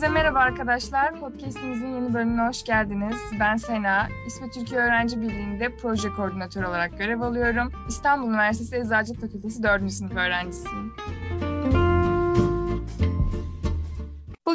Hepinize merhaba arkadaşlar. Podcast'imizin yeni bölümüne hoş geldiniz. Ben Sena. İsmi Türkiye Öğrenci Birliği'nde proje koordinatörü olarak görev alıyorum. İstanbul Üniversitesi Eczacılık Fakültesi 4. sınıf öğrencisiyim.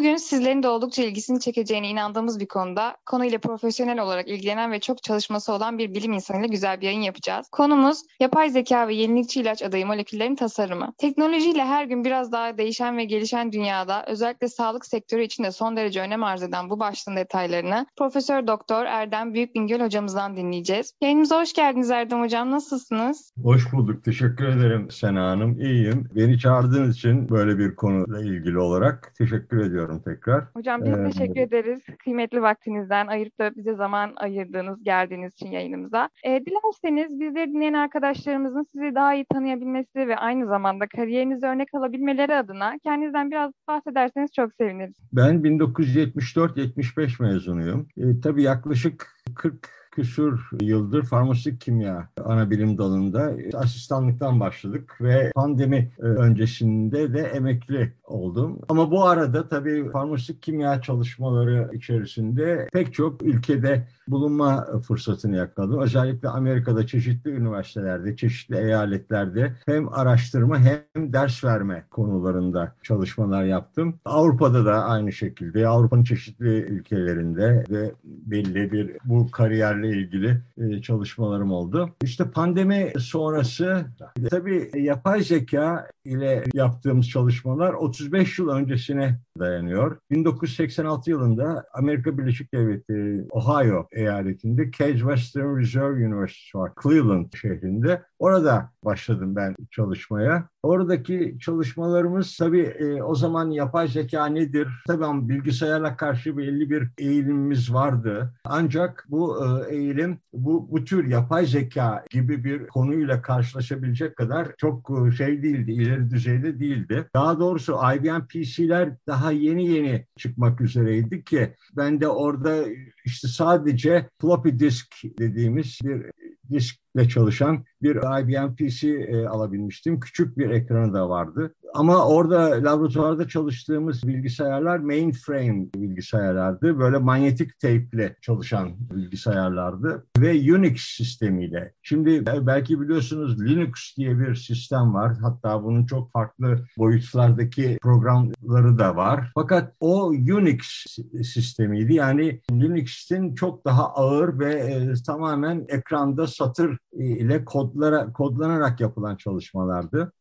Bugün sizlerin de oldukça ilgisini çekeceğine inandığımız bir konuda konuyla profesyonel olarak ilgilenen ve çok çalışması olan bir bilim insanıyla güzel bir yayın yapacağız. Konumuz yapay zeka ve yenilikçi ilaç adayı moleküllerin tasarımı. Teknolojiyle her gün biraz daha değişen ve gelişen dünyada özellikle sağlık sektörü için de son derece önem arz eden bu başlığın detaylarını Profesör Doktor Erdem Büyükbingöl hocamızdan dinleyeceğiz. Yayınımıza hoş geldiniz Erdem hocam. Nasılsınız? Hoş bulduk. Teşekkür ederim Sena Hanım. İyiyim. Beni çağırdığınız için böyle bir konuyla ilgili olarak teşekkür ediyorum ediyorum tekrar. Hocam biz ee, teşekkür ederiz. Kıymetli vaktinizden ayırıp da bize zaman ayırdığınız, geldiğiniz için yayınımıza. E, dilerseniz bizleri dinleyen arkadaşlarımızın sizi daha iyi tanıyabilmesi ve aynı zamanda kariyerinizi örnek alabilmeleri adına kendinizden biraz bahsederseniz çok seviniriz. Ben 1974-75 mezunuyum. E, tabii yaklaşık 40 küsur yıldır farmasötik kimya ana bilim dalında asistanlıktan başladık ve pandemi e, öncesinde de emekli oldum. Ama bu arada tabii farmasötik kimya çalışmaları içerisinde pek çok ülkede bulunma fırsatını yakaladım. Özellikle Amerika'da çeşitli üniversitelerde, çeşitli eyaletlerde hem araştırma hem ders verme konularında çalışmalar yaptım. Avrupa'da da aynı şekilde, Avrupa'nın çeşitli ülkelerinde ve belli bir bu kariyerle ilgili e, çalışmalarım oldu. İşte pandemi sonrası tabii yapay zeka ile yaptığımız çalışmalar 35 yıl öncesine dayanıyor. 1986 yılında Amerika Birleşik Devletleri Ohio eyaletinde Case Western Reserve University var. Cleveland şehrinde. Orada başladım ben çalışmaya. Oradaki çalışmalarımız tabii e, o zaman yapay zeka nedir? Tabii ama bilgisayarla karşı belli bir eğilimimiz vardı. Ancak bu e, eğilim bu, bu tür yapay zeka gibi bir konuyla karşılaşabilecek kadar çok e, şey değildi, ileri düzeyde değildi. Daha doğrusu IBM PC'ler daha yeni yeni çıkmak üzereydi ki ben de orada işte sadece floppy disk dediğimiz bir diskle çalışan bir IBM PC e, alabilmiştim. Küçük bir ekranı da vardı. Ama orada laboratuvarda çalıştığımız bilgisayarlar mainframe bilgisayarlardı. Böyle manyetik tape'le çalışan bilgisayarlardı ve Unix sistemiyle. Şimdi belki biliyorsunuz Linux diye bir sistem var. Hatta bunun çok farklı boyutlardaki programları da var. Fakat o Unix sistemiydi. Yani Linux'in çok daha ağır ve e, tamamen ekranda satır ile kodlara kodlanarak yapılan çalışmalardı.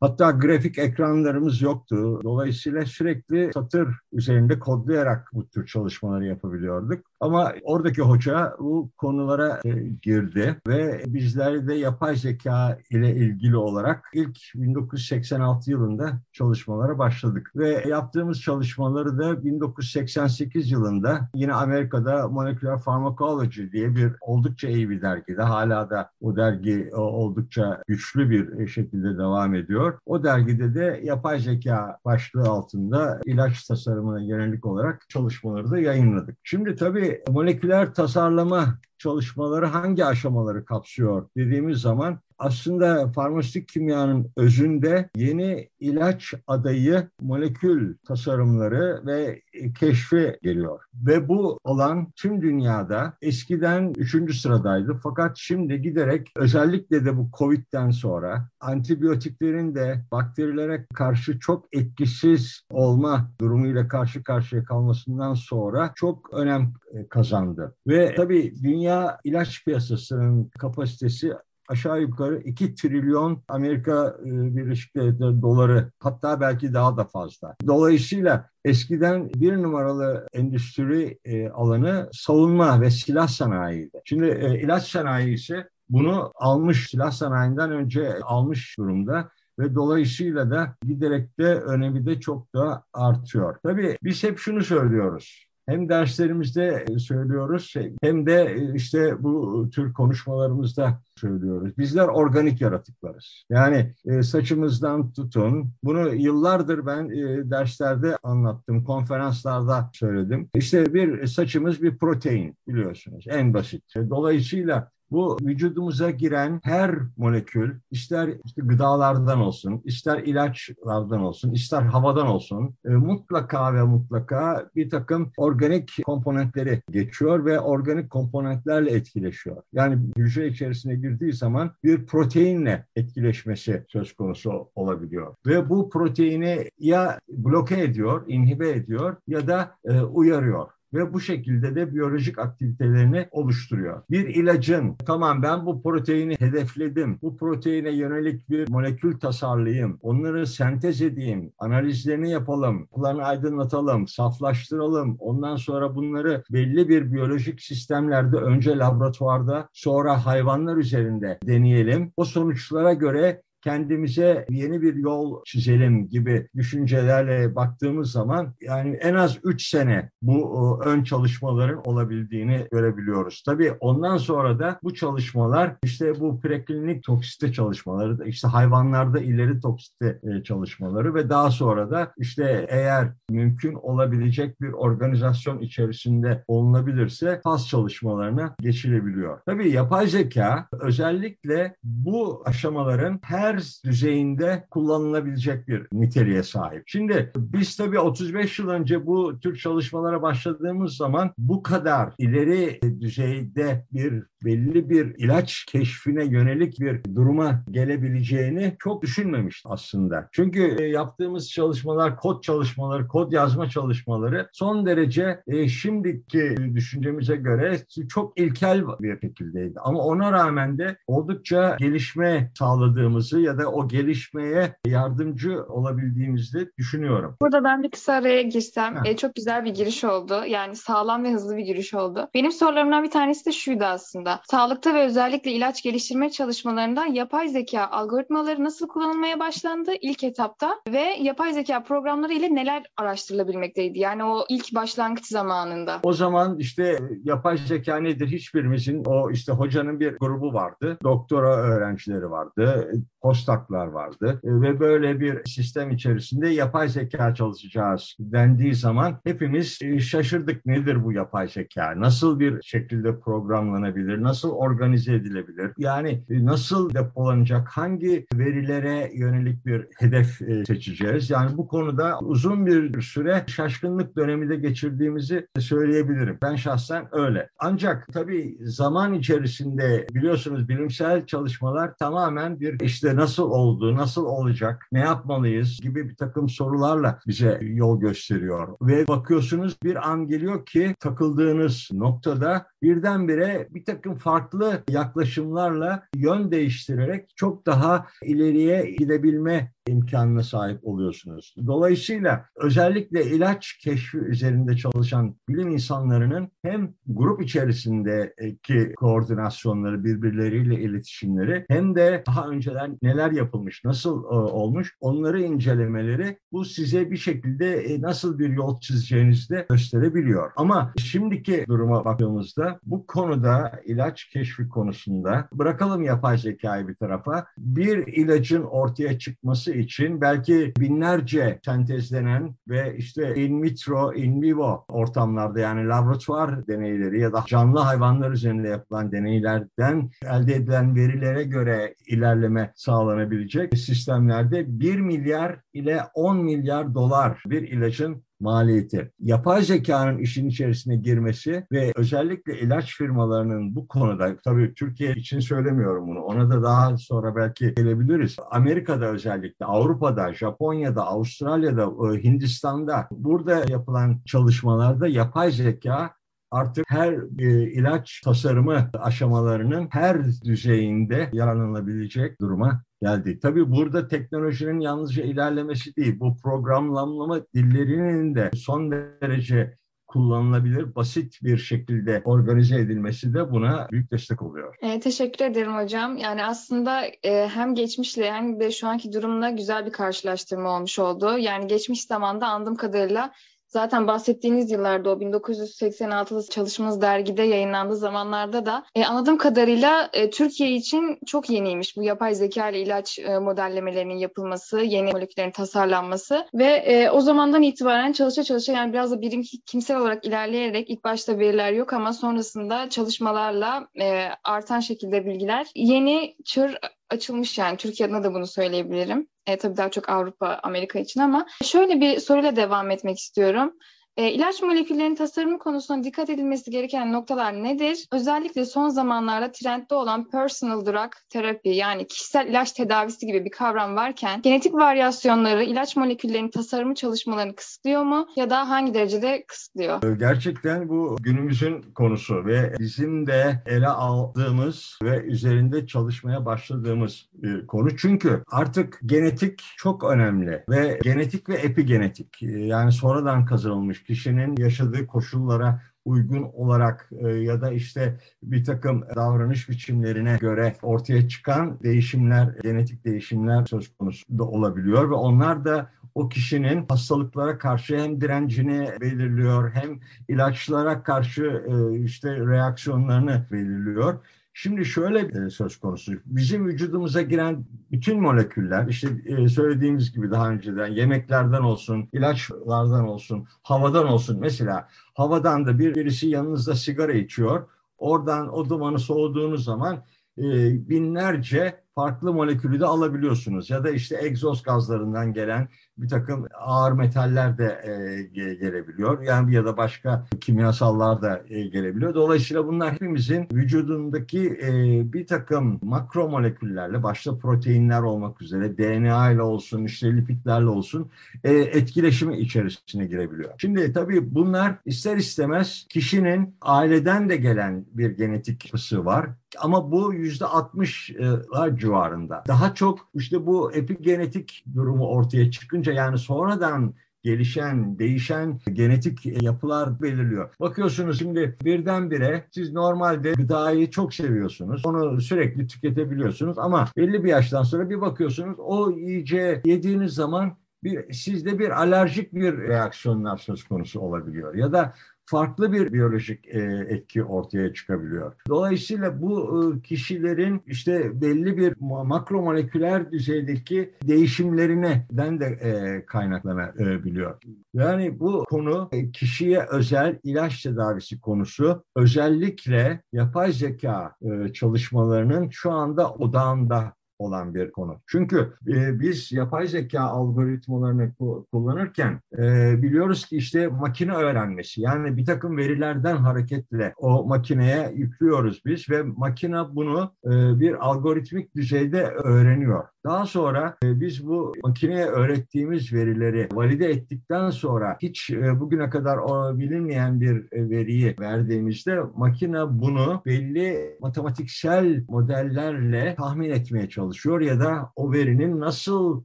Hatta grafik ekranlarımız yoktu. Dolayısıyla sürekli satır üzerinde kodlayarak bu tür çalışmaları yapabiliyorduk. Ama oradaki hoca bu konulara e, girdi ve bizler de yapay zeka ile ilgili olarak ilk 1986 yılında çalışmalara başladık. Ve yaptığımız çalışmaları da 1988 yılında yine Amerika'da Molecular Pharmacology diye bir oldukça iyi bir dergide. Hala da o dergi oldukça güçlü bir şekilde devam ediyor. O dergide de yapay zeka başlığı altında ilaç tasarımına yönelik olarak çalışmaları da yayınladık. Şimdi tabii moleküler tasarlama çalışmaları hangi aşamaları kapsıyor dediğimiz zaman aslında farmasötik kimyanın özünde yeni ilaç adayı molekül tasarımları ve keşfi geliyor. Ve bu alan tüm dünyada eskiden üçüncü sıradaydı. Fakat şimdi giderek özellikle de bu Covid'den sonra antibiyotiklerin de bakterilere karşı çok etkisiz olma durumuyla karşı karşıya kalmasından sonra çok önem kazandı. Ve tabii dünya ilaç piyasasının kapasitesi aşağı yukarı 2 trilyon Amerika e, Birleşik Devletleri doları hatta belki daha da fazla. Dolayısıyla eskiden bir numaralı endüstri e, alanı savunma ve silah sanayiydi. Şimdi e, ilaç sanayi ise bunu almış silah sanayinden önce almış durumda ve dolayısıyla da giderek de önemi de çok da artıyor. Tabii biz hep şunu söylüyoruz hem derslerimizde söylüyoruz hem de işte bu tür konuşmalarımızda söylüyoruz. Bizler organik yaratıklarız. Yani e, saçımızdan tutun. Bunu yıllardır ben e, derslerde anlattım, konferanslarda söyledim. İşte bir saçımız bir protein biliyorsunuz en basit. Dolayısıyla Bu vücudumuza giren her molekül ister işte gıdalardan olsun, ister ilaçlardan olsun, ister havadan olsun e, mutlaka ve mutlaka bir takım organik komponentleri geçiyor ve organik komponentlerle etkileşiyor. Yani hücre içerisine girdiği zaman bir proteinle etkileşmesi söz konusu olabiliyor. Ve bu proteini ya bloke ediyor, inhibe ediyor ya da e, uyarıyor ve bu şekilde de biyolojik aktivitelerini oluşturuyor. Bir ilacın tamam ben bu proteini hedefledim, bu proteine yönelik bir molekül tasarlayayım, onları sentez edeyim, analizlerini yapalım, kullarını aydınlatalım, saflaştıralım, ondan sonra bunları belli bir biyolojik sistemlerde önce laboratuvarda sonra hayvanlar üzerinde deneyelim. O sonuçlara göre kendimize yeni bir yol çizelim gibi düşüncelerle baktığımız zaman yani en az 3 sene bu ön çalışmaların olabildiğini görebiliyoruz. Tabii ondan sonra da bu çalışmalar işte bu preklinik toksite çalışmaları, işte hayvanlarda ileri toksite e, çalışmaları ve daha sonra da işte eğer mümkün olabilecek bir organizasyon içerisinde olunabilirse faz çalışmalarına geçilebiliyor. Tabii yapay zeka özellikle bu aşamaların her her düzeyinde kullanılabilecek bir niteliğe sahip. Şimdi biz tabii 35 yıl önce bu tür çalışmalara başladığımız zaman bu kadar ileri düzeyde bir belli bir ilaç keşfine yönelik bir duruma gelebileceğini çok düşünmemiştim aslında. Çünkü e, yaptığımız çalışmalar, kod çalışmaları, kod yazma çalışmaları son derece e, şimdiki düşüncemize göre çok ilkel bir şekildeydi. Ama ona rağmen de oldukça gelişme sağladığımızı ya da o gelişmeye yardımcı olabildiğimizi düşünüyorum. Burada ben bir kısa araya girsem e, çok güzel bir giriş oldu. Yani sağlam ve hızlı bir giriş oldu. Benim sorularımdan bir tanesi de şuydu aslında. Sağlıkta ve özellikle ilaç geliştirme çalışmalarında yapay zeka algoritmaları nasıl kullanılmaya başlandı ilk etapta ve yapay zeka programları ile neler araştırılabilmekteydi? Yani o ilk başlangıç zamanında. O zaman işte yapay zeka nedir? Hiçbirimizin o işte hocanın bir grubu vardı. Doktora öğrencileri vardı postdoc'lar vardı ve böyle bir sistem içerisinde yapay zeka çalışacağız dendiği zaman hepimiz şaşırdık nedir bu yapay zeka? Nasıl bir şekilde programlanabilir? Nasıl organize edilebilir? Yani e, nasıl depolanacak? Hangi verilere yönelik bir hedef seçeceğiz? Yani bu konuda uzun bir süre şaşkınlık dönemi de geçirdiğimizi söyleyebilirim. Ben şahsen öyle. Ancak tabii zaman içerisinde biliyorsunuz bilimsel çalışmalar tamamen bir işte nasıl oldu, nasıl olacak, ne yapmalıyız gibi bir takım sorularla bize yol gösteriyor. Ve bakıyorsunuz bir an geliyor ki takıldığınız noktada birdenbire bir takım farklı yaklaşımlarla yön değiştirerek çok daha ileriye gidebilme imkanına sahip oluyorsunuz. Dolayısıyla özellikle ilaç keşfi üzerinde çalışan bilim insanlarının hem grup içerisindeki koordinasyonları, birbirleriyle iletişimleri hem de daha önceden neler yapılmış, nasıl e, olmuş onları incelemeleri bu size bir şekilde e, nasıl bir yol çizeceğinizi de gösterebiliyor. Ama şimdiki duruma baktığımızda bu konuda ilaç keşfi konusunda bırakalım yapay zekayı bir tarafa bir ilacın ortaya çıkması için belki binlerce sentezlenen ve işte in vitro, in vivo ortamlarda yani laboratuvar deneyleri ya da canlı hayvanlar üzerinde yapılan deneylerden elde edilen verilere göre ilerleme sağlanabilecek sistemlerde 1 milyar ile 10 milyar dolar bir ilacın maliyeti. Yapay zekanın işin içerisine girmesi ve özellikle ilaç firmalarının bu konuda, tabii Türkiye için söylemiyorum bunu, ona da daha sonra belki gelebiliriz. Amerika'da özellikle, Avrupa'da, Japonya'da, Avustralya'da, e, Hindistan'da burada yapılan çalışmalarda yapay zeka artık her e, ilaç tasarımı aşamalarının her düzeyinde yararlanabilecek duruma geldi. Tabii burada teknolojinin yalnızca ilerlemesi değil, bu programlama dillerinin de son derece kullanılabilir, basit bir şekilde organize edilmesi de buna büyük destek oluyor. E, teşekkür ederim hocam. Yani aslında e, hem geçmişle hem de şu anki durumla güzel bir karşılaştırma olmuş oldu. Yani geçmiş zamanda andığım kadarıyla Zaten bahsettiğiniz yıllarda o 1986'da çalışmanız dergide yayınlandığı zamanlarda da e, anladığım kadarıyla e, Türkiye için çok yeniymiş bu yapay zeka ile ilaç e, modellemelerinin yapılması, yeni moleküllerin tasarlanması ve e, o zamandan itibaren çalışa çalışa yani biraz da birim kimsel olarak ilerleyerek ilk başta veriler yok ama sonrasında çalışmalarla e, artan şekilde bilgiler yeni çır açılmış yani Türkiye adına da bunu söyleyebilirim. E, tabii daha çok Avrupa, Amerika için ama şöyle bir soruyla devam etmek istiyorum. E, ilaç moleküllerinin tasarımı konusunda dikkat edilmesi gereken noktalar nedir? Özellikle son zamanlarda trendde olan personal drug terapi yani kişisel ilaç tedavisi gibi bir kavram varken genetik varyasyonları ilaç moleküllerinin tasarımı çalışmalarını kısıtlıyor mu ya da hangi derecede kısıtlıyor? Gerçekten bu günümüzün konusu ve bizim de ele aldığımız ve üzerinde çalışmaya başladığımız bir konu. Çünkü artık genetik çok önemli ve genetik ve epigenetik yani sonradan kazanılmış kişinin yaşadığı koşullara uygun olarak e, ya da işte bir takım davranış biçimlerine göre ortaya çıkan değişimler, genetik değişimler söz konusu da olabiliyor ve onlar da o kişinin hastalıklara karşı hem direncini belirliyor hem ilaçlara karşı e, işte reaksiyonlarını belirliyor. Şimdi şöyle söz konusu. Bizim vücudumuza giren bütün moleküller işte e, söylediğimiz gibi daha önceden yemeklerden olsun, ilaçlardan olsun, havadan olsun. Mesela havadan da bir birisi yanınızda sigara içiyor. Oradan o dumanı soğuduğunuz zaman e, binlerce farklı molekülü de alabiliyorsunuz. Ya da işte egzoz gazlarından gelen bir takım ağır metaller de e, gelebiliyor. Yani ya da başka kimyasallar da e, gelebiliyor. Dolayısıyla bunlar hepimizin vücudundaki e, bir takım makro moleküllerle başta proteinler olmak üzere DNA ile olsun işte lipidlerle olsun e, etkileşimi içerisine girebiliyor. Şimdi tabii bunlar ister istemez kişinin aileden de gelen bir genetik yapısı var. Ama bu yüzde 60'lar civarında. Daha çok işte bu epigenetik durumu ortaya çıkınca yani sonradan gelişen, değişen genetik yapılar belirliyor. Bakıyorsunuz şimdi birdenbire siz normalde gıdayı çok seviyorsunuz. Onu sürekli tüketebiliyorsunuz ama belli bir yaştan sonra bir bakıyorsunuz o iyice yediğiniz zaman bir sizde bir alerjik bir reaksiyonlar söz konusu olabiliyor. Ya da farklı bir biyolojik e, etki ortaya çıkabiliyor. Dolayısıyla bu e, kişilerin işte belli bir makromoleküler düzeydeki değişimlerinden de e, kaynaklanabiliyor. Yani bu konu kişiye özel ilaç tedavisi konusu özellikle yapay zeka çalışmalarının şu anda odağında olan bir konu. Çünkü e, biz yapay zeka algoritmalarını kullanırken e, biliyoruz ki işte makine öğrenmesi yani bir takım verilerden hareketle o makineye yüklüyoruz biz ve makine bunu e, bir algoritmik düzeyde öğreniyor. Daha sonra e, biz bu makineye öğrettiğimiz verileri valide ettikten sonra hiç e, bugüne kadar bilinmeyen bir e, veriyi verdiğimizde makine bunu belli matematiksel modellerle tahmin etmeye çalışıyor ya da o verinin nasıl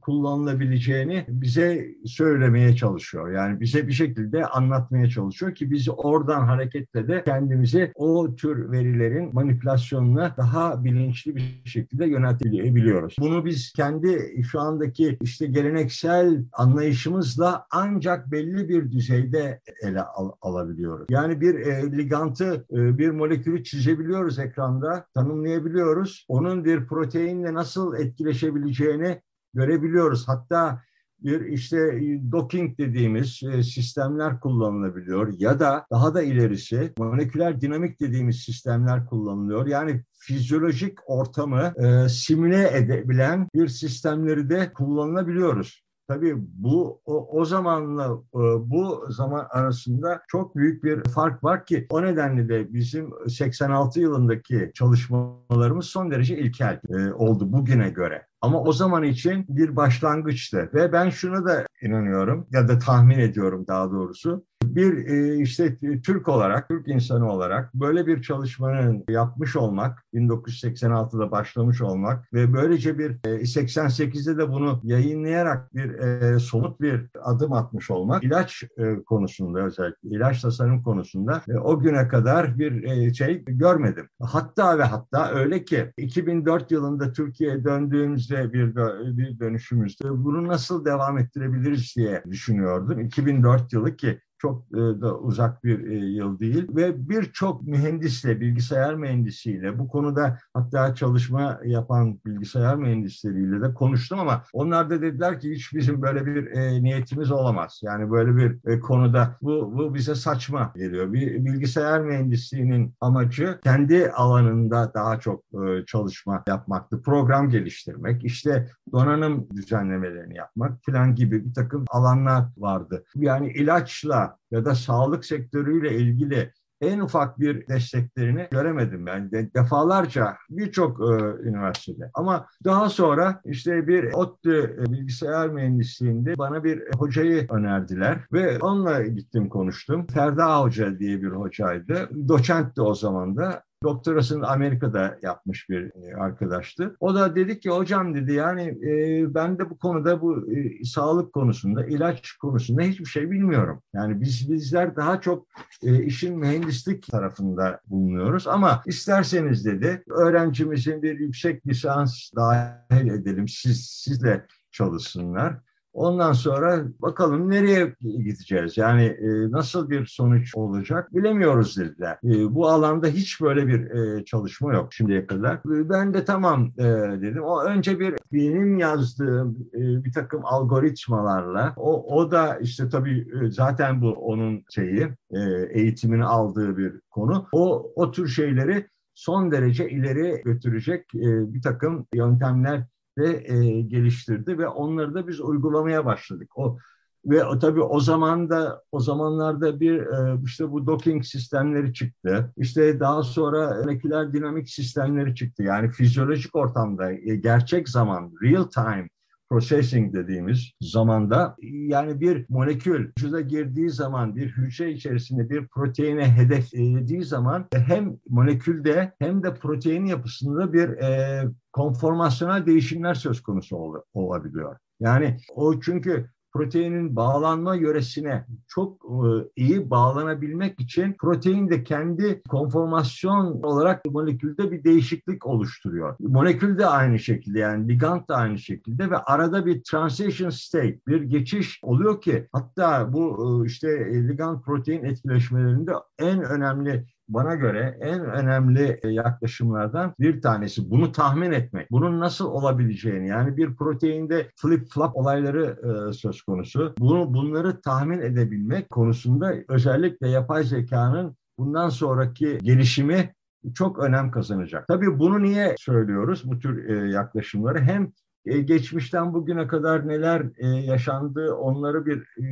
kullanılabileceğini bize söylemeye çalışıyor. Yani bize bir şekilde anlatmaya çalışıyor ki biz oradan hareketle de kendimizi o tür verilerin manipülasyonuna daha bilinçli bir şekilde yöneltebiliyoruz. Bunu biz kendi şu andaki işte geleneksel anlayışımızla ancak belli bir düzeyde ele al, alabiliyoruz. Yani bir e, ligantı, e, bir molekülü çizebiliyoruz ekranda, tanımlayabiliyoruz. Onun bir proteinle nasıl etkileşebileceğini görebiliyoruz. Hatta bir işte docking dediğimiz e, sistemler kullanılabiliyor ya da daha da ilerisi moleküler dinamik dediğimiz sistemler kullanılıyor. Yani fizyolojik ortamı e, simüle edebilen bir sistemleri de kullanılabiliyoruz. Tabii bu o, o zamanla e, bu zaman arasında çok büyük bir fark var ki o nedenle de bizim 86 yılındaki çalışmalarımız son derece ilkel e, oldu bugüne göre. Ama o zaman için bir başlangıçtı ve ben şunu da inanıyorum ya da tahmin ediyorum daha doğrusu bir e, işte Türk olarak, Türk insanı olarak böyle bir çalışmanın yapmış olmak, 1986'da başlamış olmak ve böylece bir 88'de de bunu yayınlayarak bir e, somut bir adım atmış olmak ilaç e, konusunda özellikle ilaç tasarım konusunda o güne kadar bir şey görmedim. Hatta ve hatta öyle ki 2004 yılında Türkiye'ye döndüğümüzde bir, bir dönüşümüzde bunu nasıl devam ettirebiliriz diye düşünüyordum. 2004 yılı ki çok e, da uzak bir e, yıl değil ve birçok mühendisle, bilgisayar mühendisiyle bu konuda hatta çalışma yapan bilgisayar mühendisleriyle de konuştum ama onlar da dediler ki hiç bizim böyle bir e, niyetimiz olamaz. Yani böyle bir konuda bu, bu bize saçma geliyor. Bir bilgisayar mühendisliğinin amacı kendi alanında daha çok çalışma yapmaktı. Program geliştirmek, işte donanım düzenlemelerini yapmak falan gibi bir takım alanlar vardı. Yani ilaçla ya da sağlık sektörüyle ilgili en ufak bir desteklerini göremedim ben de defalarca birçok e, üniversitede. Ama daha sonra işte bir ODTÜ e, bilgisayar mühendisliğinde bana bir hocayı önerdiler ve onunla gittim konuştum. Ferda Hoca diye bir hocaydı. Doçentti o zaman da. Doktorasını Amerika'da yapmış bir e, arkadaştı. O da dedi ki hocam dedi yani e, ben de bu konuda bu e, sağlık konusunda, ilaç konusunda hiçbir şey bilmiyorum. Yani biz bizler daha çok e, işin mühendislik tarafında bulunuyoruz ama isterseniz dedi öğrencimizin bir yüksek lisans dahil edelim siz sizle çalışsınlar. Ondan sonra bakalım nereye gideceğiz? Yani e, nasıl bir sonuç olacak bilemiyoruz dediler. E, bu alanda hiç böyle bir e, çalışma yok şimdiye kadar. E, ben de tamam e, dedim. O önce bir benim yazdığım e, bir takım algoritmalarla o, o da işte tabii e, zaten bu onun şeyi e, eğitimini aldığı bir konu. O, o tür şeyleri son derece ileri götürecek e, bir takım yöntemler de e, geliştirdi ve onları da biz uygulamaya başladık. O ve tabii o zaman da o zamanlarda bir e, işte bu docking sistemleri çıktı. İşte daha sonra moleküler dinamik sistemleri çıktı. Yani fizyolojik ortamda e, gerçek zaman, real time processing dediğimiz zamanda yani bir molekül vücuda girdiği zaman bir hücre içerisinde bir proteine hedeflediği zaman hem molekülde hem de protein yapısında bir e, konformasyonel değişimler söz konusu ol, olabiliyor. Yani o çünkü proteinin bağlanma yöresine çok e, iyi bağlanabilmek için protein de kendi konformasyon olarak molekülde bir değişiklik oluşturuyor. Molekül de aynı şekilde yani ligand da aynı şekilde ve arada bir transition state, bir geçiş oluyor ki hatta bu e, işte ligand protein etkileşmelerinde en önemli bana göre en önemli e, yaklaşımlardan bir tanesi. Bunu tahmin etmek. Bunun nasıl olabileceğini yani bir proteinde flip flop olayları e, söz konusu. Bunu bunları tahmin edebilmek konusunda özellikle yapay zekanın bundan sonraki gelişimi çok önem kazanacak. Tabii bunu niye söylüyoruz bu tür e, yaklaşımları? Hem e, geçmişten bugüne kadar neler e, yaşandı onları bir e,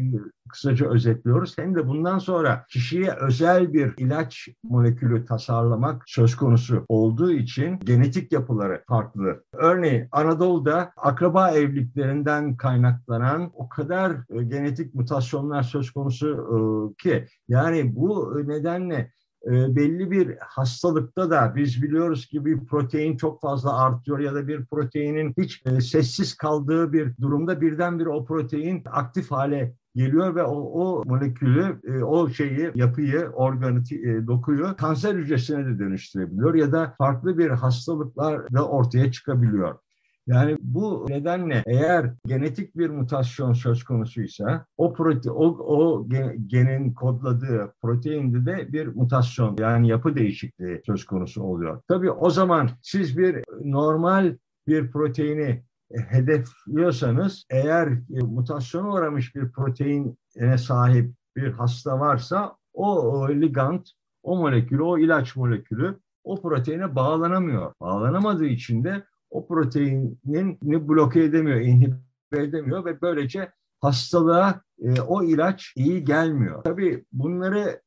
kısaca özetliyoruz. Hem de bundan sonra kişiye özel bir ilaç molekülü tasarlamak söz konusu olduğu için genetik yapıları farklı. Örneğin Anadolu'da akraba evliliklerinden kaynaklanan o kadar genetik mutasyonlar söz konusu ki yani bu nedenle e, belli bir hastalıkta da biz biliyoruz ki bir protein çok fazla artıyor ya da bir proteinin hiç e, sessiz kaldığı bir durumda birdenbire o protein aktif hale geliyor ve o, o molekülü, e, o şeyi, yapıyı, organı, e, dokuyu kanser hücresine de dönüştürebiliyor ya da farklı bir hastalıklar da ortaya çıkabiliyor. Yani bu nedenle eğer genetik bir mutasyon söz konusuysa o protein o, o genin kodladığı proteinde de bir mutasyon yani yapı değişikliği söz konusu oluyor. Tabii o zaman siz bir normal bir proteini hedefliyorsanız eğer mutasyona uğramış bir proteine sahip bir hasta varsa o, o ligand, o molekülü, o ilaç molekülü o proteine bağlanamıyor. Bağlanamadığı için de o proteinin bloke edemiyor, inhibe edemiyor ve böylece hastalığa e, o ilaç iyi gelmiyor. Tabii bunları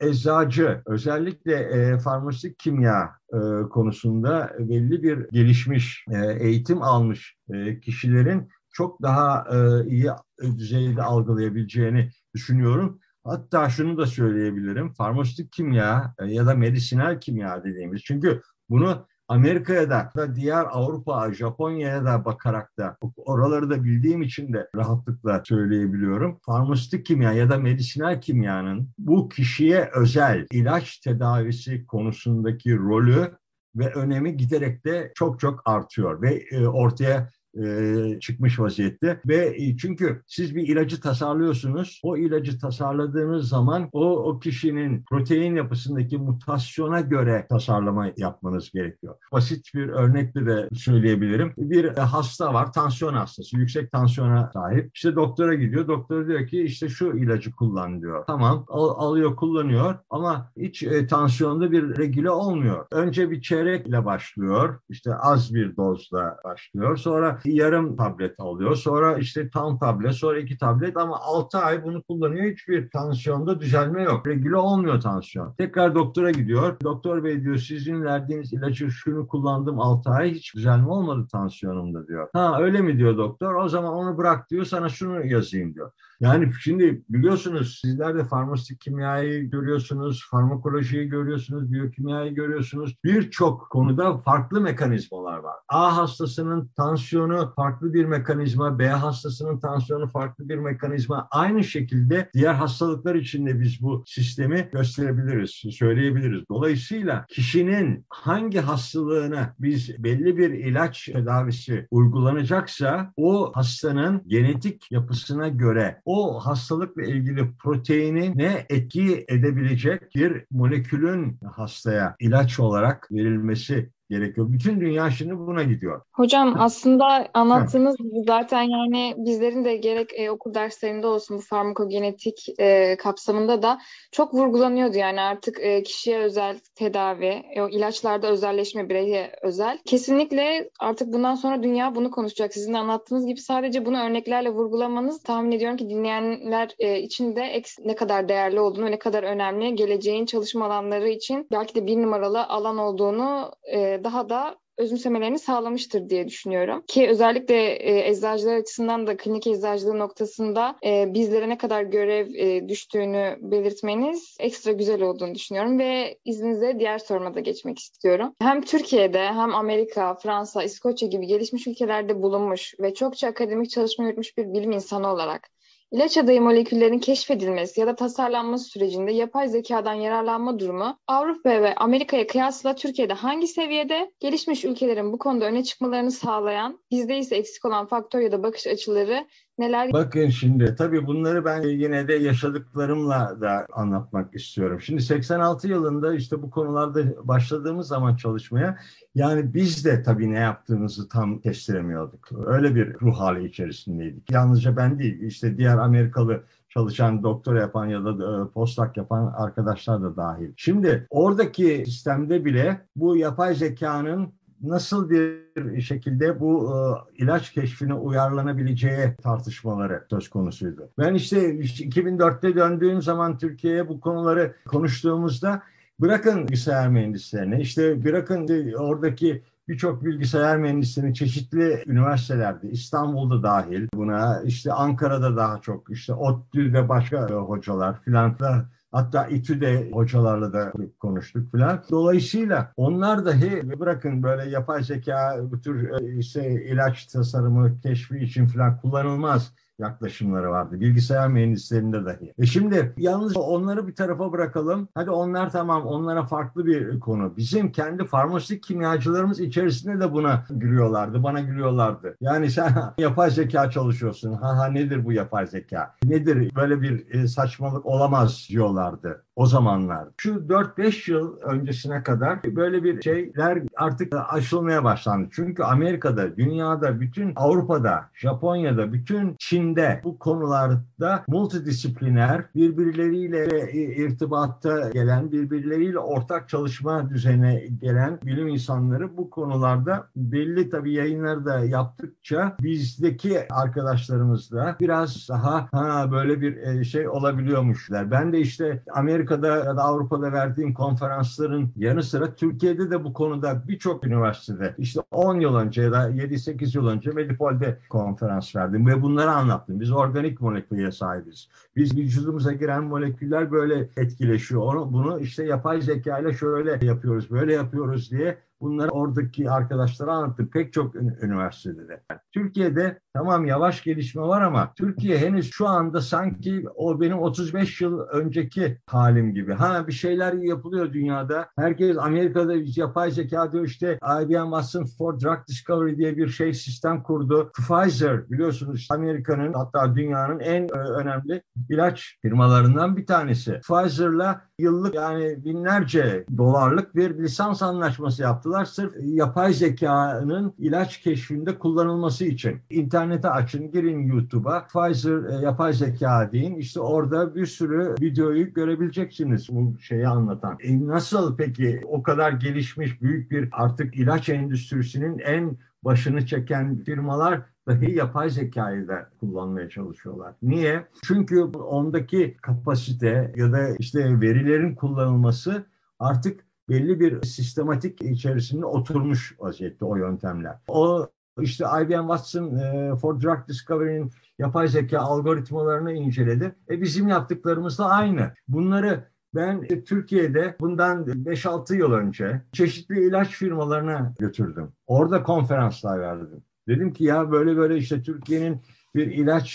eczacı, özellikle e, farmasik kimya e, konusunda belli bir gelişmiş, e, eğitim almış e, kişilerin çok daha e, iyi düzeyde algılayabileceğini düşünüyorum. Hatta şunu da söyleyebilirim, farmasik kimya e, ya da medisinal kimya dediğimiz, çünkü bunu Amerika'ya da diğer Avrupa, Japonya'ya da bakarak da oraları da bildiğim için de rahatlıkla söyleyebiliyorum. Farmasötik kimya ya da medisinal kimyanın bu kişiye özel ilaç tedavisi konusundaki rolü ve önemi giderek de çok çok artıyor ve e, ortaya e, çıkmış vaziyette ve e, çünkü siz bir ilacı tasarlıyorsunuz. O ilacı tasarladığınız zaman o, o kişinin protein yapısındaki mutasyona göre tasarlama yapmanız gerekiyor. Basit bir örnekle de söyleyebilirim. Bir e, hasta var, tansiyon hastası, yüksek tansiyona sahip. İşte doktora gidiyor. Doktor diyor ki işte şu ilacı kullan diyor. Tamam al, alıyor kullanıyor ama hiç e, tansiyonda bir regüle olmuyor. Önce bir çeyrekle başlıyor. İşte az bir dozla başlıyor. Sonra yarım tablet alıyor. Sonra işte tam tablet, sonra iki tablet ama 6 ay bunu kullanıyor. Hiçbir tansiyonda düzelme yok. Regüle olmuyor tansiyon. Tekrar doktora gidiyor. Doktor bey diyor sizin verdiğiniz ilacı şunu kullandım 6 ay hiç düzelme olmadı tansiyonumda diyor. Ha öyle mi diyor doktor? O zaman onu bırak diyor sana şunu yazayım diyor. Yani şimdi biliyorsunuz sizler de farmasik kimyayı görüyorsunuz, farmakolojiyi görüyorsunuz, biyokimyayı görüyorsunuz. Birçok konuda farklı mekanizmalar var. A hastasının tansiyonu farklı bir mekanizma, B hastasının tansiyonu farklı bir mekanizma. Aynı şekilde diğer hastalıklar için de biz bu sistemi gösterebiliriz, söyleyebiliriz. Dolayısıyla kişinin hangi hastalığına biz belli bir ilaç tedavisi uygulanacaksa o hastanın genetik yapısına göre o hastalıkla ilgili proteini ne etki edebilecek bir molekülün hastaya ilaç olarak verilmesi gerekiyor. Bütün dünya şimdi buna gidiyor. Hocam aslında anlattığınız gibi zaten yani bizlerin de gerek e, okul derslerinde olsun bu farmakogenetik e, kapsamında da çok vurgulanıyordu. Yani artık e, kişiye özel tedavi, e, o ilaçlarda özelleşme bireye özel. Kesinlikle artık bundan sonra dünya bunu konuşacak. Sizin anlattığınız gibi sadece bunu örneklerle vurgulamanız tahmin ediyorum ki dinleyenler e, için de ne kadar değerli olduğunu, ne kadar önemli, geleceğin çalışma alanları için belki de bir numaralı alan olduğunu e, daha da özümsemelerini sağlamıştır diye düşünüyorum. Ki özellikle e, eczacılar açısından da klinik eczacılığı noktasında e, bizlere ne kadar görev e, düştüğünü belirtmeniz ekstra güzel olduğunu düşünüyorum ve izninizle diğer soruma da geçmek istiyorum. Hem Türkiye'de hem Amerika, Fransa, İskoçya gibi gelişmiş ülkelerde bulunmuş ve çokça akademik çalışma yürütmüş bir bilim insanı olarak İlaç adayı moleküllerin keşfedilmesi ya da tasarlanması sürecinde yapay zekadan yararlanma durumu Avrupa ve Amerika'ya kıyasla Türkiye'de hangi seviyede? Gelişmiş ülkelerin bu konuda öne çıkmalarını sağlayan, bizde ise eksik olan faktör ya da bakış açıları neler? Bakın şimdi tabii bunları ben yine de yaşadıklarımla da anlatmak istiyorum. Şimdi 86 yılında işte bu konularda başladığımız zaman çalışmaya yani biz de tabii ne yaptığımızı tam kestiremiyorduk. Öyle bir ruh hali içerisindeydik. Yalnızca ben değil işte diğer Amerikalı çalışan, doktor yapan ya da postak yapan arkadaşlar da dahil. Şimdi oradaki sistemde bile bu yapay zekanın nasıl bir şekilde bu e, ilaç keşfine uyarlanabileceği tartışmaları söz konusuydu. Ben işte 2004'te döndüğüm zaman Türkiye'ye bu konuları konuştuğumuzda bırakın bilgisayar mühendislerini, işte bırakın oradaki birçok bilgisayar mühendisliğini çeşitli üniversitelerde, İstanbul'da dahil buna, işte Ankara'da daha çok, işte ODTÜ'de başka hocalar filan da Hatta İTÜ'de hocalarla da konuştuk falan. Dolayısıyla onlar dahi bırakın böyle yapay zeka bu tür e, işte ilaç tasarımı keşfi için falan kullanılmaz yaklaşımları vardı. Bilgisayar mühendislerinde dahi. E şimdi yalnız onları bir tarafa bırakalım. Hadi onlar tamam onlara farklı bir konu. Bizim kendi farmasik kimyacılarımız içerisinde de buna gülüyorlardı. Bana gülüyorlardı. Yani sen yapay zeka çalışıyorsun. Ha ha nedir bu yapay zeka? Nedir böyle bir e, saçmalık olamaz diyorlardı o zamanlar. Şu 4-5 yıl öncesine kadar böyle bir şeyler artık aşılmaya başlandı. Çünkü Amerika'da, dünyada, bütün Avrupa'da, Japonya'da, bütün Çin'de bu konularda multidisipliner birbirleriyle irtibatta gelen, birbirleriyle ortak çalışma düzenine gelen bilim insanları bu konularda belli tabii yayınları da yaptıkça bizdeki arkadaşlarımızla biraz daha ha, böyle bir şey olabiliyormuşlar. Ben de işte Amerika Amerika'da ya da Avrupa'da verdiğim konferansların yanı sıra Türkiye'de de bu konuda birçok üniversitede işte 10 yıl önce ya da 7-8 yıl önce Medipol'de konferans verdim ve bunları anlattım. Biz organik moleküle sahibiz. Biz vücudumuza giren moleküller böyle etkileşiyor. Onu, bunu işte yapay zeka ile şöyle yapıyoruz, böyle yapıyoruz diye Bunları oradaki arkadaşlara anlattım. Pek çok üniversitede de. Türkiye'de tamam yavaş gelişme var ama Türkiye henüz şu anda sanki o benim 35 yıl önceki halim gibi. Ha bir şeyler yapılıyor dünyada. Herkes Amerika'da yapay zeka diyor işte IBM Watson for Drug Discovery diye bir şey sistem kurdu. Pfizer biliyorsunuz Amerika'nın hatta dünyanın en önemli ilaç firmalarından bir tanesi. Pfizer'la yıllık yani binlerce dolarlık bir lisans anlaşması yaptılar. Sırf yapay zekanın ilaç keşfinde kullanılması için. İnternete açın, girin YouTube'a. Pfizer e, yapay zeka deyin. İşte orada bir sürü videoyu görebileceksiniz bu şeyi anlatan. E nasıl peki o kadar gelişmiş büyük bir artık ilaç endüstrisinin en başını çeken firmalar dahi yapay zekayı da kullanmaya çalışıyorlar. Niye? Çünkü ondaki kapasite ya da işte verilerin kullanılması artık belli bir sistematik içerisinde oturmuş vaziyette o yöntemler. O işte IBM Watson e, for Drug Discovery'nin yapay zeka algoritmalarını inceledi. E bizim yaptıklarımız da aynı. Bunları ben Türkiye'de bundan 5-6 yıl önce çeşitli ilaç firmalarına götürdüm. Orada konferanslar verdim. Dedim ki ya böyle böyle işte Türkiye'nin bir ilaç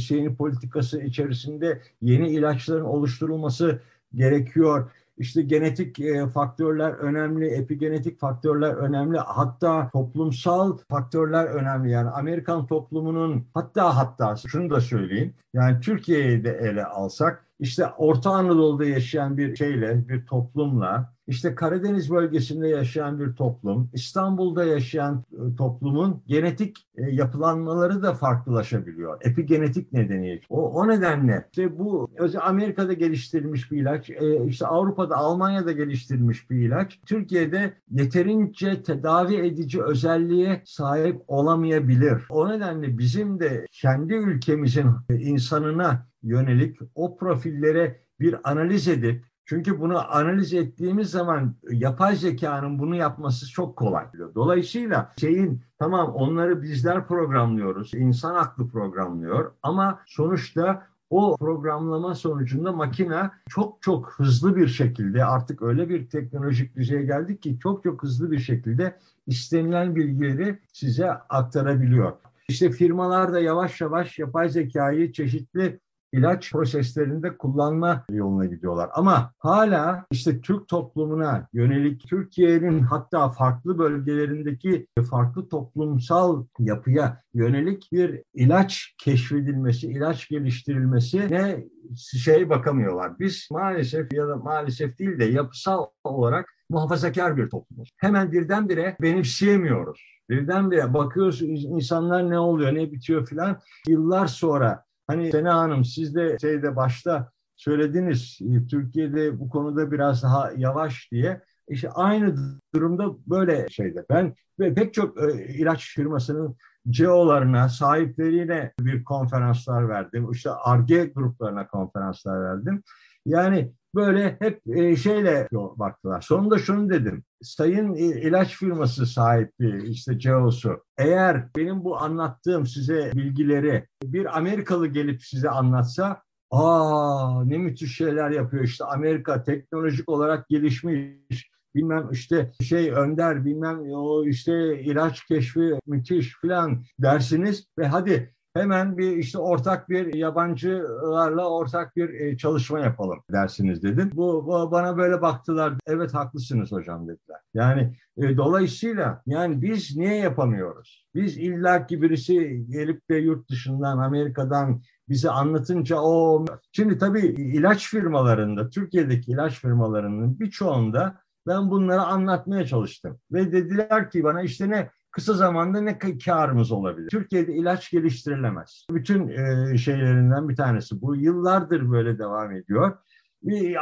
şeyini politikası içerisinde yeni ilaçların oluşturulması gerekiyor. İşte genetik e, faktörler önemli, epigenetik faktörler önemli, hatta toplumsal faktörler önemli. Yani Amerikan toplumunun hatta hatta şunu da söyleyeyim. Yani Türkiye'yi de ele alsak işte Orta Anadolu'da yaşayan bir şeyle, bir toplumla, işte Karadeniz bölgesinde yaşayan bir toplum, İstanbul'da yaşayan e, toplumun genetik e, yapılanmaları da farklılaşabiliyor. Epigenetik nedeniyle. O, o nedenle işte bu Amerika'da geliştirilmiş bir ilaç, e, işte Avrupa'da, Almanya'da geliştirilmiş bir ilaç, Türkiye'de yeterince tedavi edici özelliğe sahip olamayabilir. O nedenle bizim de kendi ülkemizin insanına yönelik o profillere bir analiz edip çünkü bunu analiz ettiğimiz zaman yapay zekanın bunu yapması çok kolay. Dolayısıyla şeyin tamam onları bizler programlıyoruz. insan aklı programlıyor ama sonuçta o programlama sonucunda makine çok çok hızlı bir şekilde artık öyle bir teknolojik düzeye geldik ki çok çok hızlı bir şekilde istenilen bilgileri size aktarabiliyor. İşte firmalar da yavaş yavaş yapay zekayı çeşitli ilaç proseslerinde kullanma yoluna gidiyorlar. Ama hala işte Türk toplumuna yönelik Türkiye'nin hatta farklı bölgelerindeki farklı toplumsal yapıya yönelik bir ilaç keşfedilmesi, ilaç geliştirilmesi ne şey bakamıyorlar. Biz maalesef ya da maalesef değil de yapısal olarak muhafazakar bir toplumuz. Hemen birdenbire benimseyemiyoruz. Birdenbire bakıyoruz insanlar ne oluyor, ne bitiyor filan. Yıllar sonra Hani Sena Hanım siz de şeyde başta söylediniz e, Türkiye'de bu konuda biraz daha yavaş diye. İşte aynı durumda böyle şeyde. Ben ve pek çok e, ilaç firmasının CEO'larına, sahiplerine bir konferanslar verdim. İşte ARGE gruplarına konferanslar verdim. Yani böyle hep e, şeyle baktılar. Sonunda şunu dedim. Sayın ilaç firması sahibi işte CEO'su eğer benim bu anlattığım size bilgileri bir Amerikalı gelip size anlatsa aa ne müthiş şeyler yapıyor işte Amerika teknolojik olarak gelişmiş bilmem işte şey önder bilmem o işte ilaç keşfi müthiş filan dersiniz ve hadi hemen bir işte ortak bir yabancılarla ortak bir e, çalışma yapalım dersiniz dedim. Bu, bu bana böyle baktılar. Evet haklısınız hocam dediler. Yani e, dolayısıyla yani biz niye yapamıyoruz? Biz illaki birisi gelip de yurt dışından Amerika'dan bize anlatınca o şimdi tabii ilaç firmalarında Türkiye'deki ilaç firmalarının birçoğunda ben bunları anlatmaya çalıştım. Ve dediler ki bana işte ne kısa zamanda ne karımız olabilir? Türkiye'de ilaç geliştirilemez. Bütün e, şeylerinden bir tanesi. Bu yıllardır böyle devam ediyor.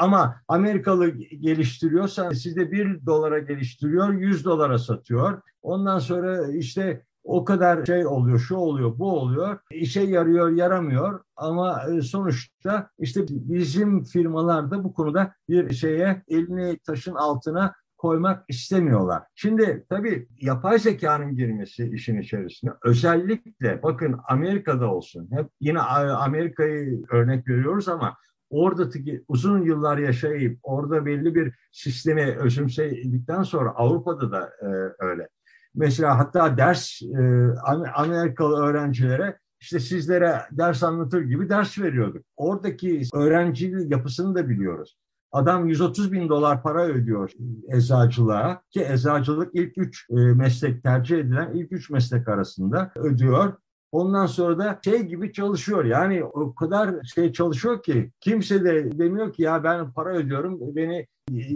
Ama Amerikalı geliştiriyorsa sizde bir dolara geliştiriyor, yüz dolara satıyor. Ondan sonra işte o kadar şey oluyor, şu oluyor, bu oluyor. İşe yarıyor, yaramıyor ama e, sonuçta işte bizim firmalar da bu konuda bir şeye elini taşın altına koymak istemiyorlar. Şimdi tabii yapay zekanın girmesi işin içerisine özellikle bakın Amerika'da olsun hep yine Amerika'yı örnek veriyoruz ama oradaki uzun yıllar yaşayıp orada belli bir sistemi özümsedikten sonra Avrupa'da da e, öyle. Mesela hatta ders e, Amerikalı öğrencilere işte sizlere ders anlatır gibi ders veriyorduk. Oradaki öğrenci yapısını da biliyoruz. Adam 130 bin dolar para ödüyor eczacılığa ki eczacılık ilk üç e, meslek tercih edilen ilk üç meslek arasında ödüyor. Ondan sonra da şey gibi çalışıyor. Yani o kadar şey çalışıyor ki kimse de demiyor ki ya ben para ödüyorum beni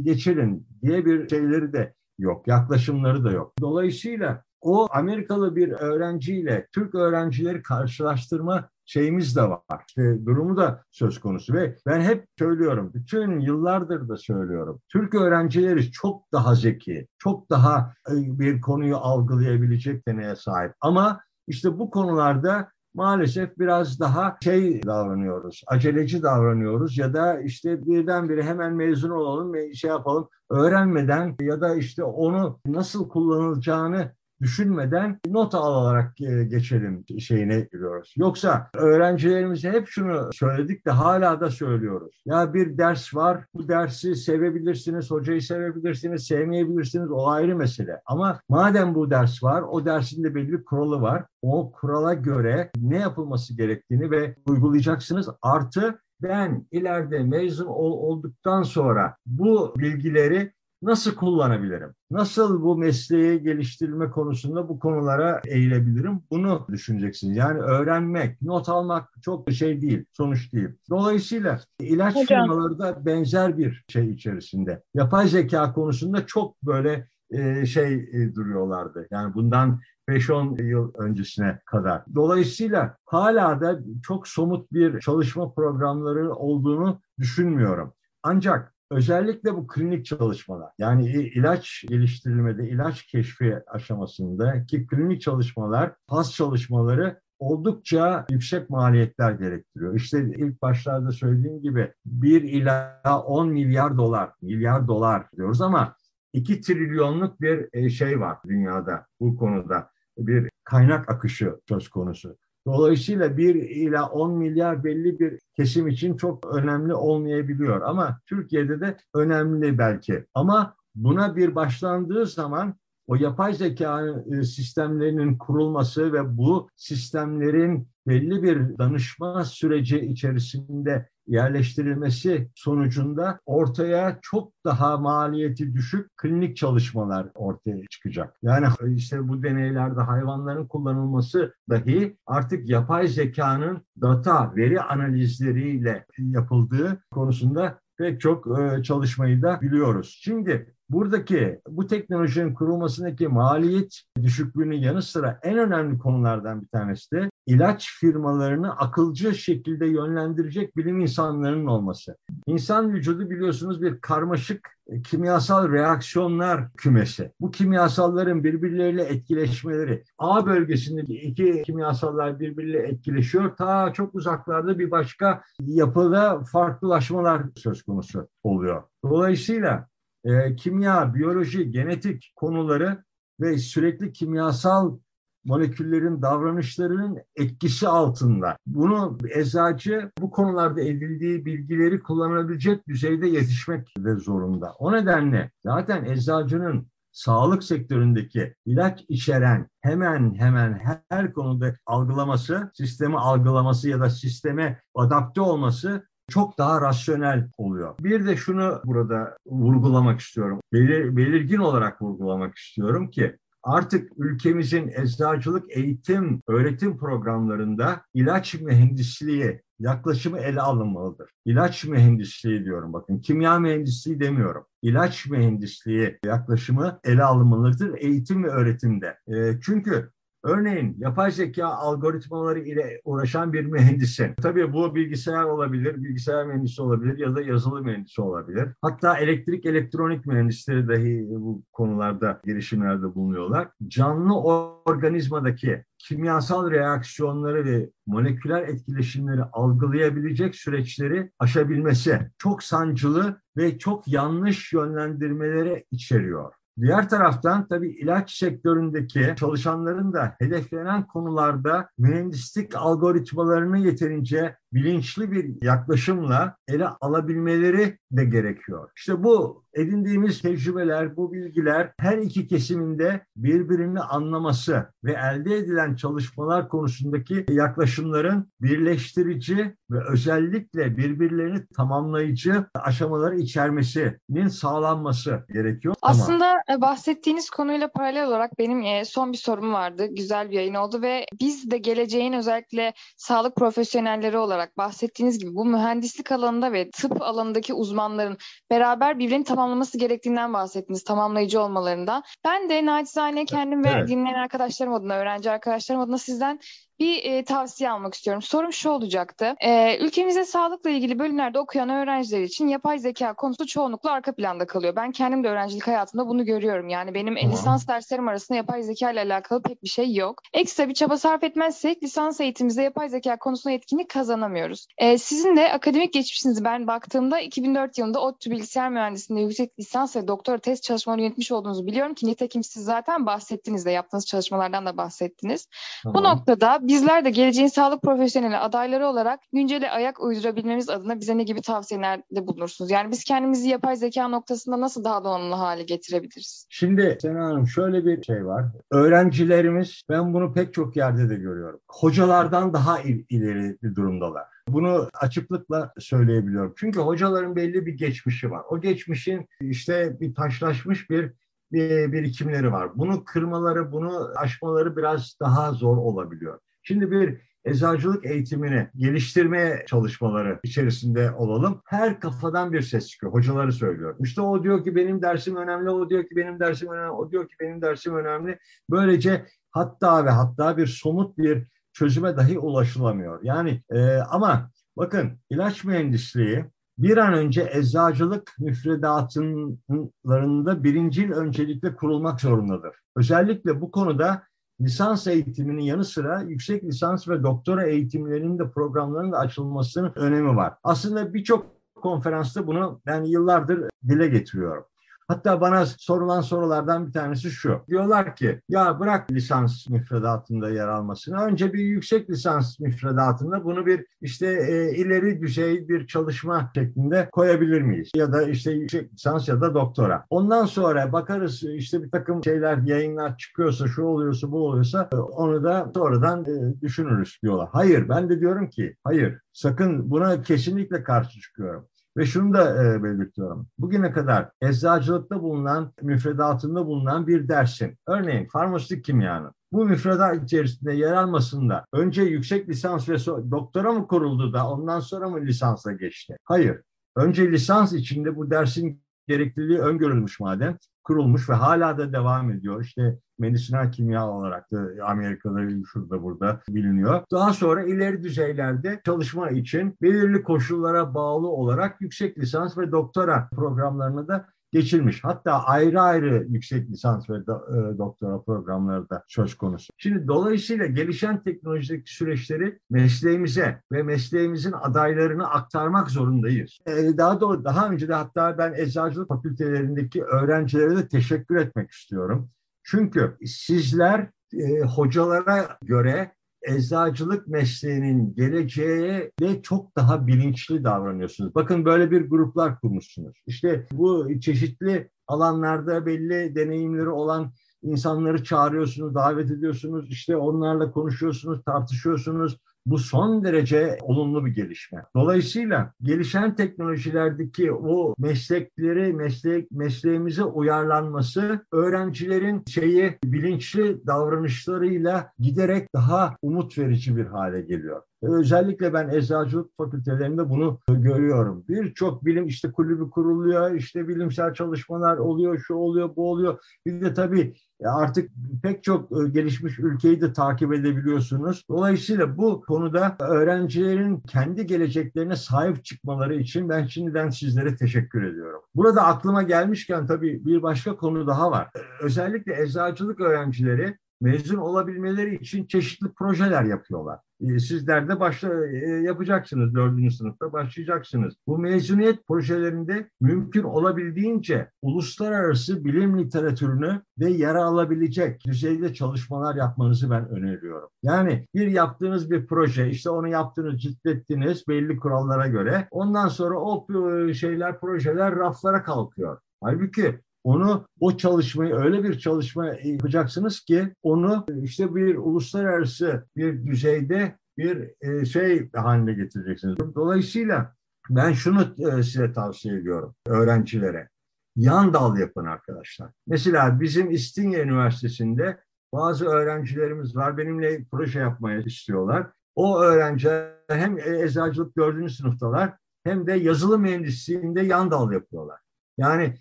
geçirin diye bir şeyleri de yok. Yaklaşımları da yok. Dolayısıyla o Amerikalı bir öğrenciyle Türk öğrencileri karşılaştırma şeyimiz de var. İşte durumu da söz konusu ve ben hep söylüyorum, bütün yıllardır da söylüyorum. Türk öğrencileri çok daha zeki, çok daha e, bir konuyu algılayabilecek deneye sahip. Ama işte bu konularda maalesef biraz daha şey davranıyoruz, aceleci davranıyoruz ya da işte birdenbire hemen mezun olalım şey yapalım öğrenmeden ya da işte onu nasıl kullanılacağını düşünmeden not alarak e, geçelim şeyine giriyoruz. Yoksa öğrencilerimize hep şunu söyledik de hala da söylüyoruz. Ya bir ders var, bu dersi sevebilirsiniz, hocayı sevebilirsiniz, sevmeyebilirsiniz, o ayrı mesele. Ama madem bu ders var, o dersin de belli bir kuralı var. O kurala göre ne yapılması gerektiğini ve uygulayacaksınız. Artı ben ileride mezun olduktan sonra bu bilgileri nasıl kullanabilirim? Nasıl bu mesleği geliştirme konusunda bu konulara eğilebilirim? Bunu düşüneceksiniz. Yani öğrenmek, not almak çok şey değil, sonuç değil. Dolayısıyla ilaç Hocam. firmaları da benzer bir şey içerisinde. Yapay zeka konusunda çok böyle e, şey e, duruyorlardı. Yani bundan 5-10 yıl öncesine kadar. Dolayısıyla hala da çok somut bir çalışma programları olduğunu düşünmüyorum. Ancak Özellikle bu klinik çalışmalar yani ilaç geliştirilmede, ilaç keşfi aşamasında ki klinik çalışmalar, pas çalışmaları oldukça yüksek maliyetler gerektiriyor. İşte ilk başlarda söylediğim gibi 1 ila 10 milyar dolar, milyar dolar diyoruz ama 2 trilyonluk bir e, şey var dünyada bu konuda. Bir kaynak akışı söz konusu. Dolayısıyla 1 ila 10 milyar belli bir kesim için çok önemli olmayabiliyor. Ama Türkiye'de de önemli belki. Ama buna bir başlandığı zaman o yapay zeka e, sistemlerinin kurulması ve bu sistemlerin belli bir danışma süreci içerisinde yerleştirilmesi sonucunda ortaya çok daha maliyeti düşük klinik çalışmalar ortaya çıkacak. Yani işte bu deneylerde hayvanların kullanılması dahi artık yapay zekanın data, veri analizleriyle yapıldığı konusunda pek çok e, çalışmayı da biliyoruz. Şimdi buradaki bu teknolojinin kurulmasındaki maliyet düşüklüğünün yanı sıra en önemli konulardan bir tanesi de ilaç firmalarını akılcı şekilde yönlendirecek bilim insanlarının olması. İnsan vücudu biliyorsunuz bir karmaşık kimyasal reaksiyonlar kümesi. Bu kimyasalların birbirleriyle etkileşmeleri. A bölgesinde iki kimyasallar birbiriyle etkileşiyor. Ta çok uzaklarda bir başka yapıda farklılaşmalar söz konusu oluyor. Dolayısıyla e, kimya, biyoloji, genetik konuları ve sürekli kimyasal moleküllerin davranışlarının etkisi altında. Bunu eczacı bu konularda edildiği bilgileri kullanabilecek düzeyde yetişmek de zorunda. O nedenle zaten eczacının sağlık sektöründeki ilaç içeren hemen hemen her konuda algılaması, sistemi algılaması ya da sisteme adapte olması çok daha rasyonel oluyor. Bir de şunu burada vurgulamak istiyorum. Belir, belirgin olarak vurgulamak istiyorum ki artık ülkemizin eczacılık eğitim, öğretim programlarında ilaç mühendisliği yaklaşımı ele alınmalıdır. İlaç mühendisliği diyorum bakın, kimya mühendisliği demiyorum. İlaç mühendisliği yaklaşımı ele alınmalıdır eğitim ve öğretimde. E, çünkü Örneğin yapay zeka algoritmaları ile uğraşan bir mühendisin. Tabii bu bilgisayar olabilir, bilgisayar mühendisi olabilir ya da yazılı mühendisi olabilir. Hatta elektrik elektronik mühendisleri dahi bu konularda girişimlerde bulunuyorlar. Canlı organizmadaki kimyasal reaksiyonları ve moleküler etkileşimleri algılayabilecek süreçleri aşabilmesi çok sancılı ve çok yanlış yönlendirmelere içeriyor. Diğer taraftan tabii ilaç sektöründeki çalışanların da hedeflenen konularda mühendislik algoritmalarını yeterince bilinçli bir yaklaşımla ele alabilmeleri de gerekiyor. İşte bu edindiğimiz tecrübeler, bu bilgiler her iki kesiminde birbirini anlaması ve elde edilen çalışmalar konusundaki yaklaşımların birleştirici ve özellikle birbirlerini tamamlayıcı aşamaları içermesinin sağlanması gerekiyor. Aslında Ama... bahsettiğiniz konuyla paralel olarak benim son bir sorum vardı. Güzel bir yayın oldu ve biz de geleceğin özellikle sağlık profesyonelleri olarak bahsettiğiniz gibi bu mühendislik alanında ve tıp alanındaki uzmanların beraber birbirini tamamlaması gerektiğinden bahsettiniz, tamamlayıcı olmalarından. Ben de naçizane kendim evet. ve dinleyen arkadaşlarım adına, öğrenci arkadaşlarım adına sizden bir e, tavsiye almak istiyorum. Sorum şu olacaktı. E, ülkemizde sağlıkla ilgili bölümlerde okuyan öğrenciler için yapay zeka konusu çoğunlukla arka planda kalıyor. Ben kendim de öğrencilik hayatımda bunu görüyorum. Yani benim tamam. lisans derslerim arasında yapay zeka ile alakalı pek bir şey yok. Ekstra bir çaba sarf etmezsek lisans eğitimimizde yapay zeka konusunda etkinlik kazanamıyoruz. E, sizin de akademik geçmişinizi ben baktığımda 2004 yılında ODTÜ Bilgisayar Mühendisliğinde yüksek lisans ve doktora test çalışmaları yönetmiş olduğunuzu biliyorum ki nitekim siz zaten bahsettiniz de yaptığınız çalışmalardan da bahsettiniz. Tamam. Bu noktada bizler de geleceğin sağlık profesyoneli adayları olarak güncele ayak uydurabilmemiz adına bize ne gibi tavsiyelerde bulunursunuz? Yani biz kendimizi yapay zeka noktasında nasıl daha donanımlı hale getirebiliriz? Şimdi Sena Hanım şöyle bir şey var. Öğrencilerimiz ben bunu pek çok yerde de görüyorum. Hocalardan daha ileri bir durumdalar. Bunu açıklıkla söyleyebiliyorum. Çünkü hocaların belli bir geçmişi var. O geçmişin işte bir taşlaşmış bir bir birikimleri var. Bunu kırmaları, bunu aşmaları biraz daha zor olabiliyor. Şimdi bir eczacılık eğitimini geliştirmeye çalışmaları içerisinde olalım. Her kafadan bir ses çıkıyor. Hocaları söylüyor. İşte o diyor ki benim dersim önemli, o diyor ki benim dersim önemli, o diyor ki benim dersim önemli. Böylece hatta ve hatta bir somut bir çözüme dahi ulaşılamıyor. Yani e, ama bakın ilaç mühendisliği bir an önce eczacılık müfredatlarında birincil öncelikle kurulmak zorundadır. Özellikle bu konuda lisans eğitiminin yanı sıra yüksek lisans ve doktora eğitimlerinin de programlarının da açılmasının önemi var. Aslında birçok konferansta bunu ben yıllardır dile getiriyorum. Hatta bana sorulan sorulardan bir tanesi şu. Diyorlar ki ya bırak lisans müfredatında yer almasını. Önce bir yüksek lisans müfredatında bunu bir işte e, ileri düzey bir çalışma şeklinde koyabilir miyiz? Ya da işte yüksek lisans ya da doktora. Ondan sonra bakarız işte bir takım şeyler yayınlar çıkıyorsa şu oluyorsa bu oluyorsa e, onu da sonradan e, düşünürüz diyorlar. Hayır ben de diyorum ki hayır sakın buna kesinlikle karşı çıkıyorum. Ve şunu da e, belirtiyorum. Bugüne kadar eczacılıkta bulunan, müfredatında bulunan bir dersin, örneğin farmasötik kimyanın, bu müfredat içerisinde yer almasında önce yüksek lisans ve doktora mı kuruldu da ondan sonra mı lisansa geçti? Hayır. Önce lisans içinde bu dersin gerekliliği öngörülmüş madem kurulmuş ve hala da devam ediyor. İşte medisinal kimya olarak da Amerika'da şurada burada biliniyor. Daha sonra ileri düzeylerde çalışma için belirli koşullara bağlı olarak yüksek lisans ve doktora programlarını da geçilmiş. Hatta ayrı ayrı yüksek lisans ve e, doktora programları da söz konusu. Şimdi dolayısıyla gelişen teknolojideki süreçleri mesleğimize ve mesleğimizin adaylarını aktarmak zorundayız. E, daha doğru daha önce de hatta ben eczacılık fakültelerindeki öğrencilere de teşekkür etmek istiyorum. Çünkü sizler e, hocalara göre eczacılık mesleğinin geleceğe de çok daha bilinçli davranıyorsunuz. Bakın böyle bir gruplar kurmuşsunuz. İşte bu çeşitli alanlarda belli deneyimleri olan insanları çağırıyorsunuz, davet ediyorsunuz. İşte onlarla konuşuyorsunuz, tartışıyorsunuz. Bu son derece olumlu bir gelişme. Dolayısıyla gelişen teknolojilerdeki o meslekleri, meslek mesleğimize uyarlanması öğrencilerin şeyi bilinçli davranışlarıyla giderek daha umut verici bir hale geliyor. Özellikle ben eczacılık fakültelerinde bunu görüyorum. Birçok bilim işte kulübü kuruluyor, işte bilimsel çalışmalar oluyor, şu oluyor, bu oluyor. Bir de tabii artık pek çok e, gelişmiş ülkeyi de takip edebiliyorsunuz. Dolayısıyla bu konuda öğrencilerin kendi geleceklerine sahip çıkmaları için ben şimdiden sizlere teşekkür ediyorum. Burada aklıma gelmişken tabii bir başka konu daha var. Özellikle eczacılık öğrencileri mezun olabilmeleri için çeşitli projeler yapıyorlar. E, sizler de başla e, yapacaksınız dördüncü sınıfta başlayacaksınız. Bu mezuniyet projelerinde mümkün olabildiğince uluslararası bilim literatürünü ve yara alabilecek düzeyde çalışmalar yapmanızı ben öneriyorum. Yani bir yaptığınız bir proje işte onu yaptınız ciddettiniz belli kurallara göre ondan sonra o e, şeyler projeler raflara kalkıyor. Halbuki onu o çalışmayı öyle bir çalışma yapacaksınız ki onu işte bir uluslararası bir düzeyde bir e, şey haline getireceksiniz. Dolayısıyla ben şunu e, size tavsiye ediyorum öğrencilere. Yan dal yapın arkadaşlar. Mesela bizim İstinye Üniversitesi'nde bazı öğrencilerimiz var. Benimle proje yapmaya istiyorlar. O öğrenciler hem eczacılık dördüncü sınıftalar hem de yazılım mühendisliğinde yan dal yapıyorlar. Yani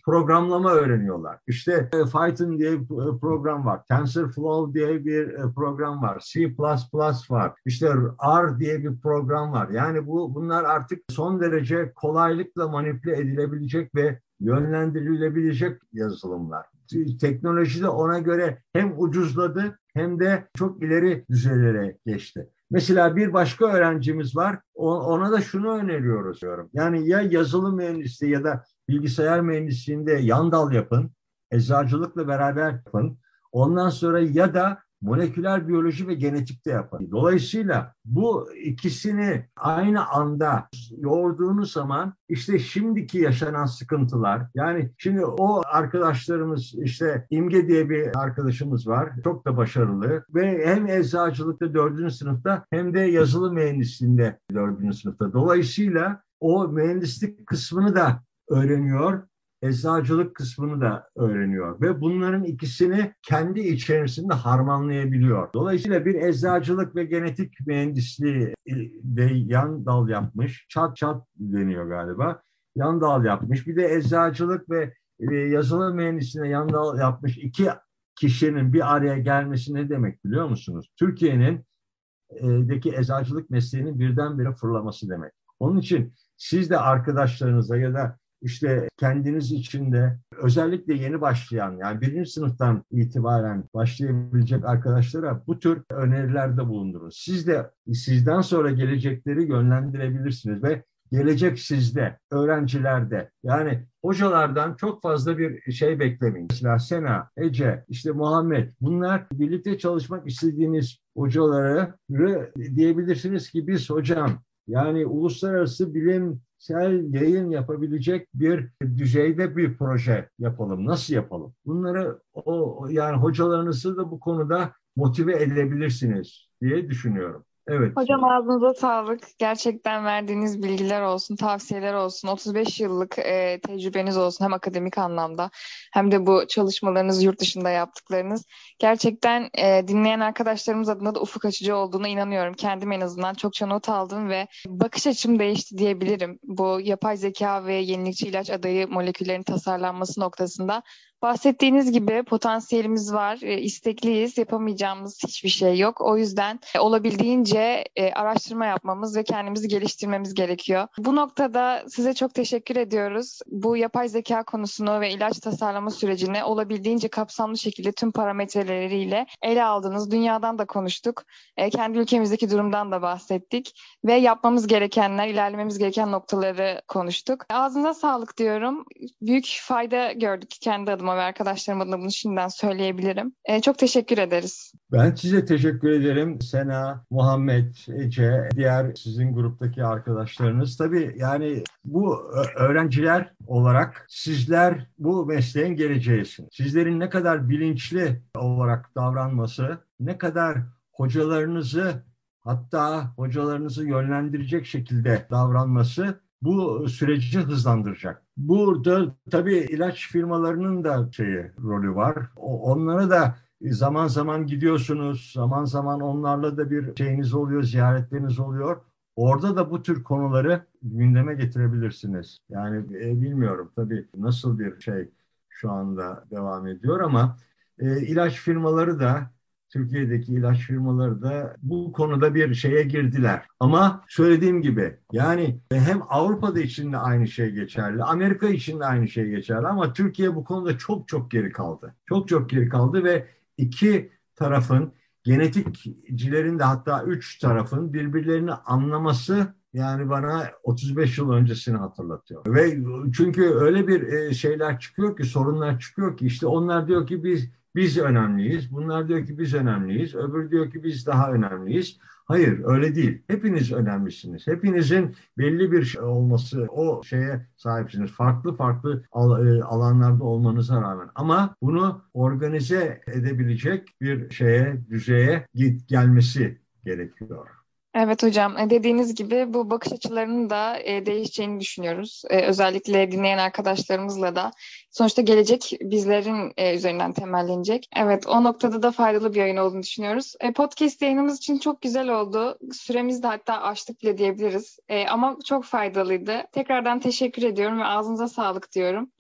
programlama öğreniyorlar. İşte e, Python diye bir e, program var. TensorFlow diye bir e, program var. C++ var. İşte R diye bir program var. Yani bu bunlar artık son derece kolaylıkla manipüle edilebilecek ve yönlendirilebilecek yazılımlar. Teknoloji de ona göre hem ucuzladı hem de çok ileri düzeylere geçti. Mesela bir başka öğrencimiz var. Ona da şunu öneriyoruz diyorum. Yani ya yazılım mühendisliği ya da bilgisayar mühendisliğinde yan dal yapın, eczacılıkla beraber yapın. Ondan sonra ya da moleküler biyoloji ve genetikte yapın. Dolayısıyla bu ikisini aynı anda yoğurduğunuz zaman işte şimdiki yaşanan sıkıntılar yani şimdi o arkadaşlarımız işte İmge diye bir arkadaşımız var. Çok da başarılı ve hem eczacılıkta dördüncü sınıfta hem de yazılım mühendisliğinde dördüncü sınıfta. Dolayısıyla o mühendislik kısmını da öğreniyor eczacılık kısmını da öğreniyor ve bunların ikisini kendi içerisinde harmanlayabiliyor. Dolayısıyla bir eczacılık ve genetik mühendisliği de yan dal yapmış, çat çat deniyor galiba, yan dal yapmış. Bir de eczacılık ve e, yazılım mühendisliğine yan dal yapmış iki kişinin bir araya gelmesi ne demek biliyor musunuz? Türkiye'nin e, deki eczacılık mesleğinin birdenbire fırlaması demek. Onun için siz de arkadaşlarınıza ya da işte kendiniz içinde özellikle yeni başlayan yani birinci sınıftan itibaren başlayabilecek arkadaşlara bu tür önerilerde bulundurun. Siz de sizden sonra gelecekleri yönlendirebilirsiniz ve gelecek sizde, öğrencilerde. Yani hocalardan çok fazla bir şey beklemeyin. Mesela Sena, Ece, işte Muhammed bunlar birlikte çalışmak istediğiniz hocaları diyebilirsiniz ki biz hocam yani uluslararası bilim sel yayın yapabilecek bir düzeyde bir proje yapalım. Nasıl yapalım? Bunları o yani hocalarınızı da bu konuda motive edebilirsiniz diye düşünüyorum. Evet. Hocam ağzınıza sağlık. Gerçekten verdiğiniz bilgiler olsun, tavsiyeler olsun, 35 yıllık e, tecrübeniz olsun hem akademik anlamda hem de bu çalışmalarınız yurt dışında yaptıklarınız. Gerçekten e, dinleyen arkadaşlarımız adına da ufuk açıcı olduğunu inanıyorum. Kendim en azından çokça not aldım ve bakış açım değişti diyebilirim. Bu yapay zeka ve yenilikçi ilaç adayı moleküllerin tasarlanması noktasında Bahsettiğiniz gibi potansiyelimiz var, e, istekliyiz, yapamayacağımız hiçbir şey yok. O yüzden e, olabildiğince e, araştırma yapmamız ve kendimizi geliştirmemiz gerekiyor. Bu noktada size çok teşekkür ediyoruz. Bu yapay zeka konusunu ve ilaç tasarlama sürecini olabildiğince kapsamlı şekilde tüm parametreleriyle ele aldınız. Dünyadan da konuştuk. Kendi ülkemizdeki durumdan da bahsettik ve yapmamız gerekenler, ilerlememiz gereken noktaları konuştuk. Ağzınıza sağlık diyorum. Büyük fayda gördük kendi adıma adıma ve arkadaşlarım adına bunu şimdiden söyleyebilirim. E, çok teşekkür ederiz. Ben size teşekkür ederim. Sena, Muhammed, Ece, diğer sizin gruptaki arkadaşlarınız. Tabii yani bu öğrenciler olarak sizler bu mesleğin geleceğisiniz. Sizlerin ne kadar bilinçli olarak davranması, ne kadar hocalarınızı hatta hocalarınızı yönlendirecek şekilde davranması bu süreci hızlandıracak. Burada tabii ilaç firmalarının da şeyi rolü var. Onlara da zaman zaman gidiyorsunuz, zaman zaman onlarla da bir şeyiniz oluyor, ziyaretleriniz oluyor. Orada da bu tür konuları gündeme getirebilirsiniz. Yani e, bilmiyorum tabii nasıl bir şey şu anda devam ediyor ama e, ilaç firmaları da Türkiye'deki ilaç firmaları da bu konuda bir şeye girdiler. Ama söylediğim gibi yani hem Avrupa'da için de aynı şey geçerli, Amerika için de aynı şey geçerli ama Türkiye bu konuda çok çok geri kaldı. Çok çok geri kaldı ve iki tarafın genetikçilerin de hatta üç tarafın birbirlerini anlaması yani bana 35 yıl öncesini hatırlatıyor. Ve çünkü öyle bir e, şeyler çıkıyor ki sorunlar çıkıyor ki işte onlar diyor ki biz biz önemliyiz. Bunlar diyor ki biz önemliyiz. Öbür diyor ki biz daha önemliyiz. Hayır öyle değil. Hepiniz önemlisiniz. Hepinizin belli bir şey olması o şeye sahipsiniz. Farklı farklı e, alanlarda olmanıza rağmen. Ama bunu organize edebilecek bir şeye, düzeye git gelmesi gerekiyor. Evet hocam e, dediğiniz gibi bu bakış açılarının da e, değişeceğini düşünüyoruz. E, özellikle dinleyen arkadaşlarımızla da sonuçta gelecek bizlerin üzerinden temellenecek. Evet o noktada da faydalı bir yayın olduğunu düşünüyoruz. Podcast yayınımız için çok güzel oldu. Süremiz de hatta açtık bile diyebiliriz. Ama çok faydalıydı. Tekrardan teşekkür ediyorum ve ağzınıza sağlık diyorum.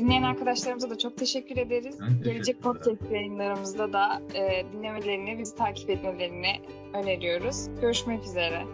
Dinleyen arkadaşlarımıza da çok teşekkür ederiz. Teşekkür Gelecek podcast yayınlarımızda da e, dinlemelerini, bizi takip etmelerini öneriyoruz. Görüşmek üzere.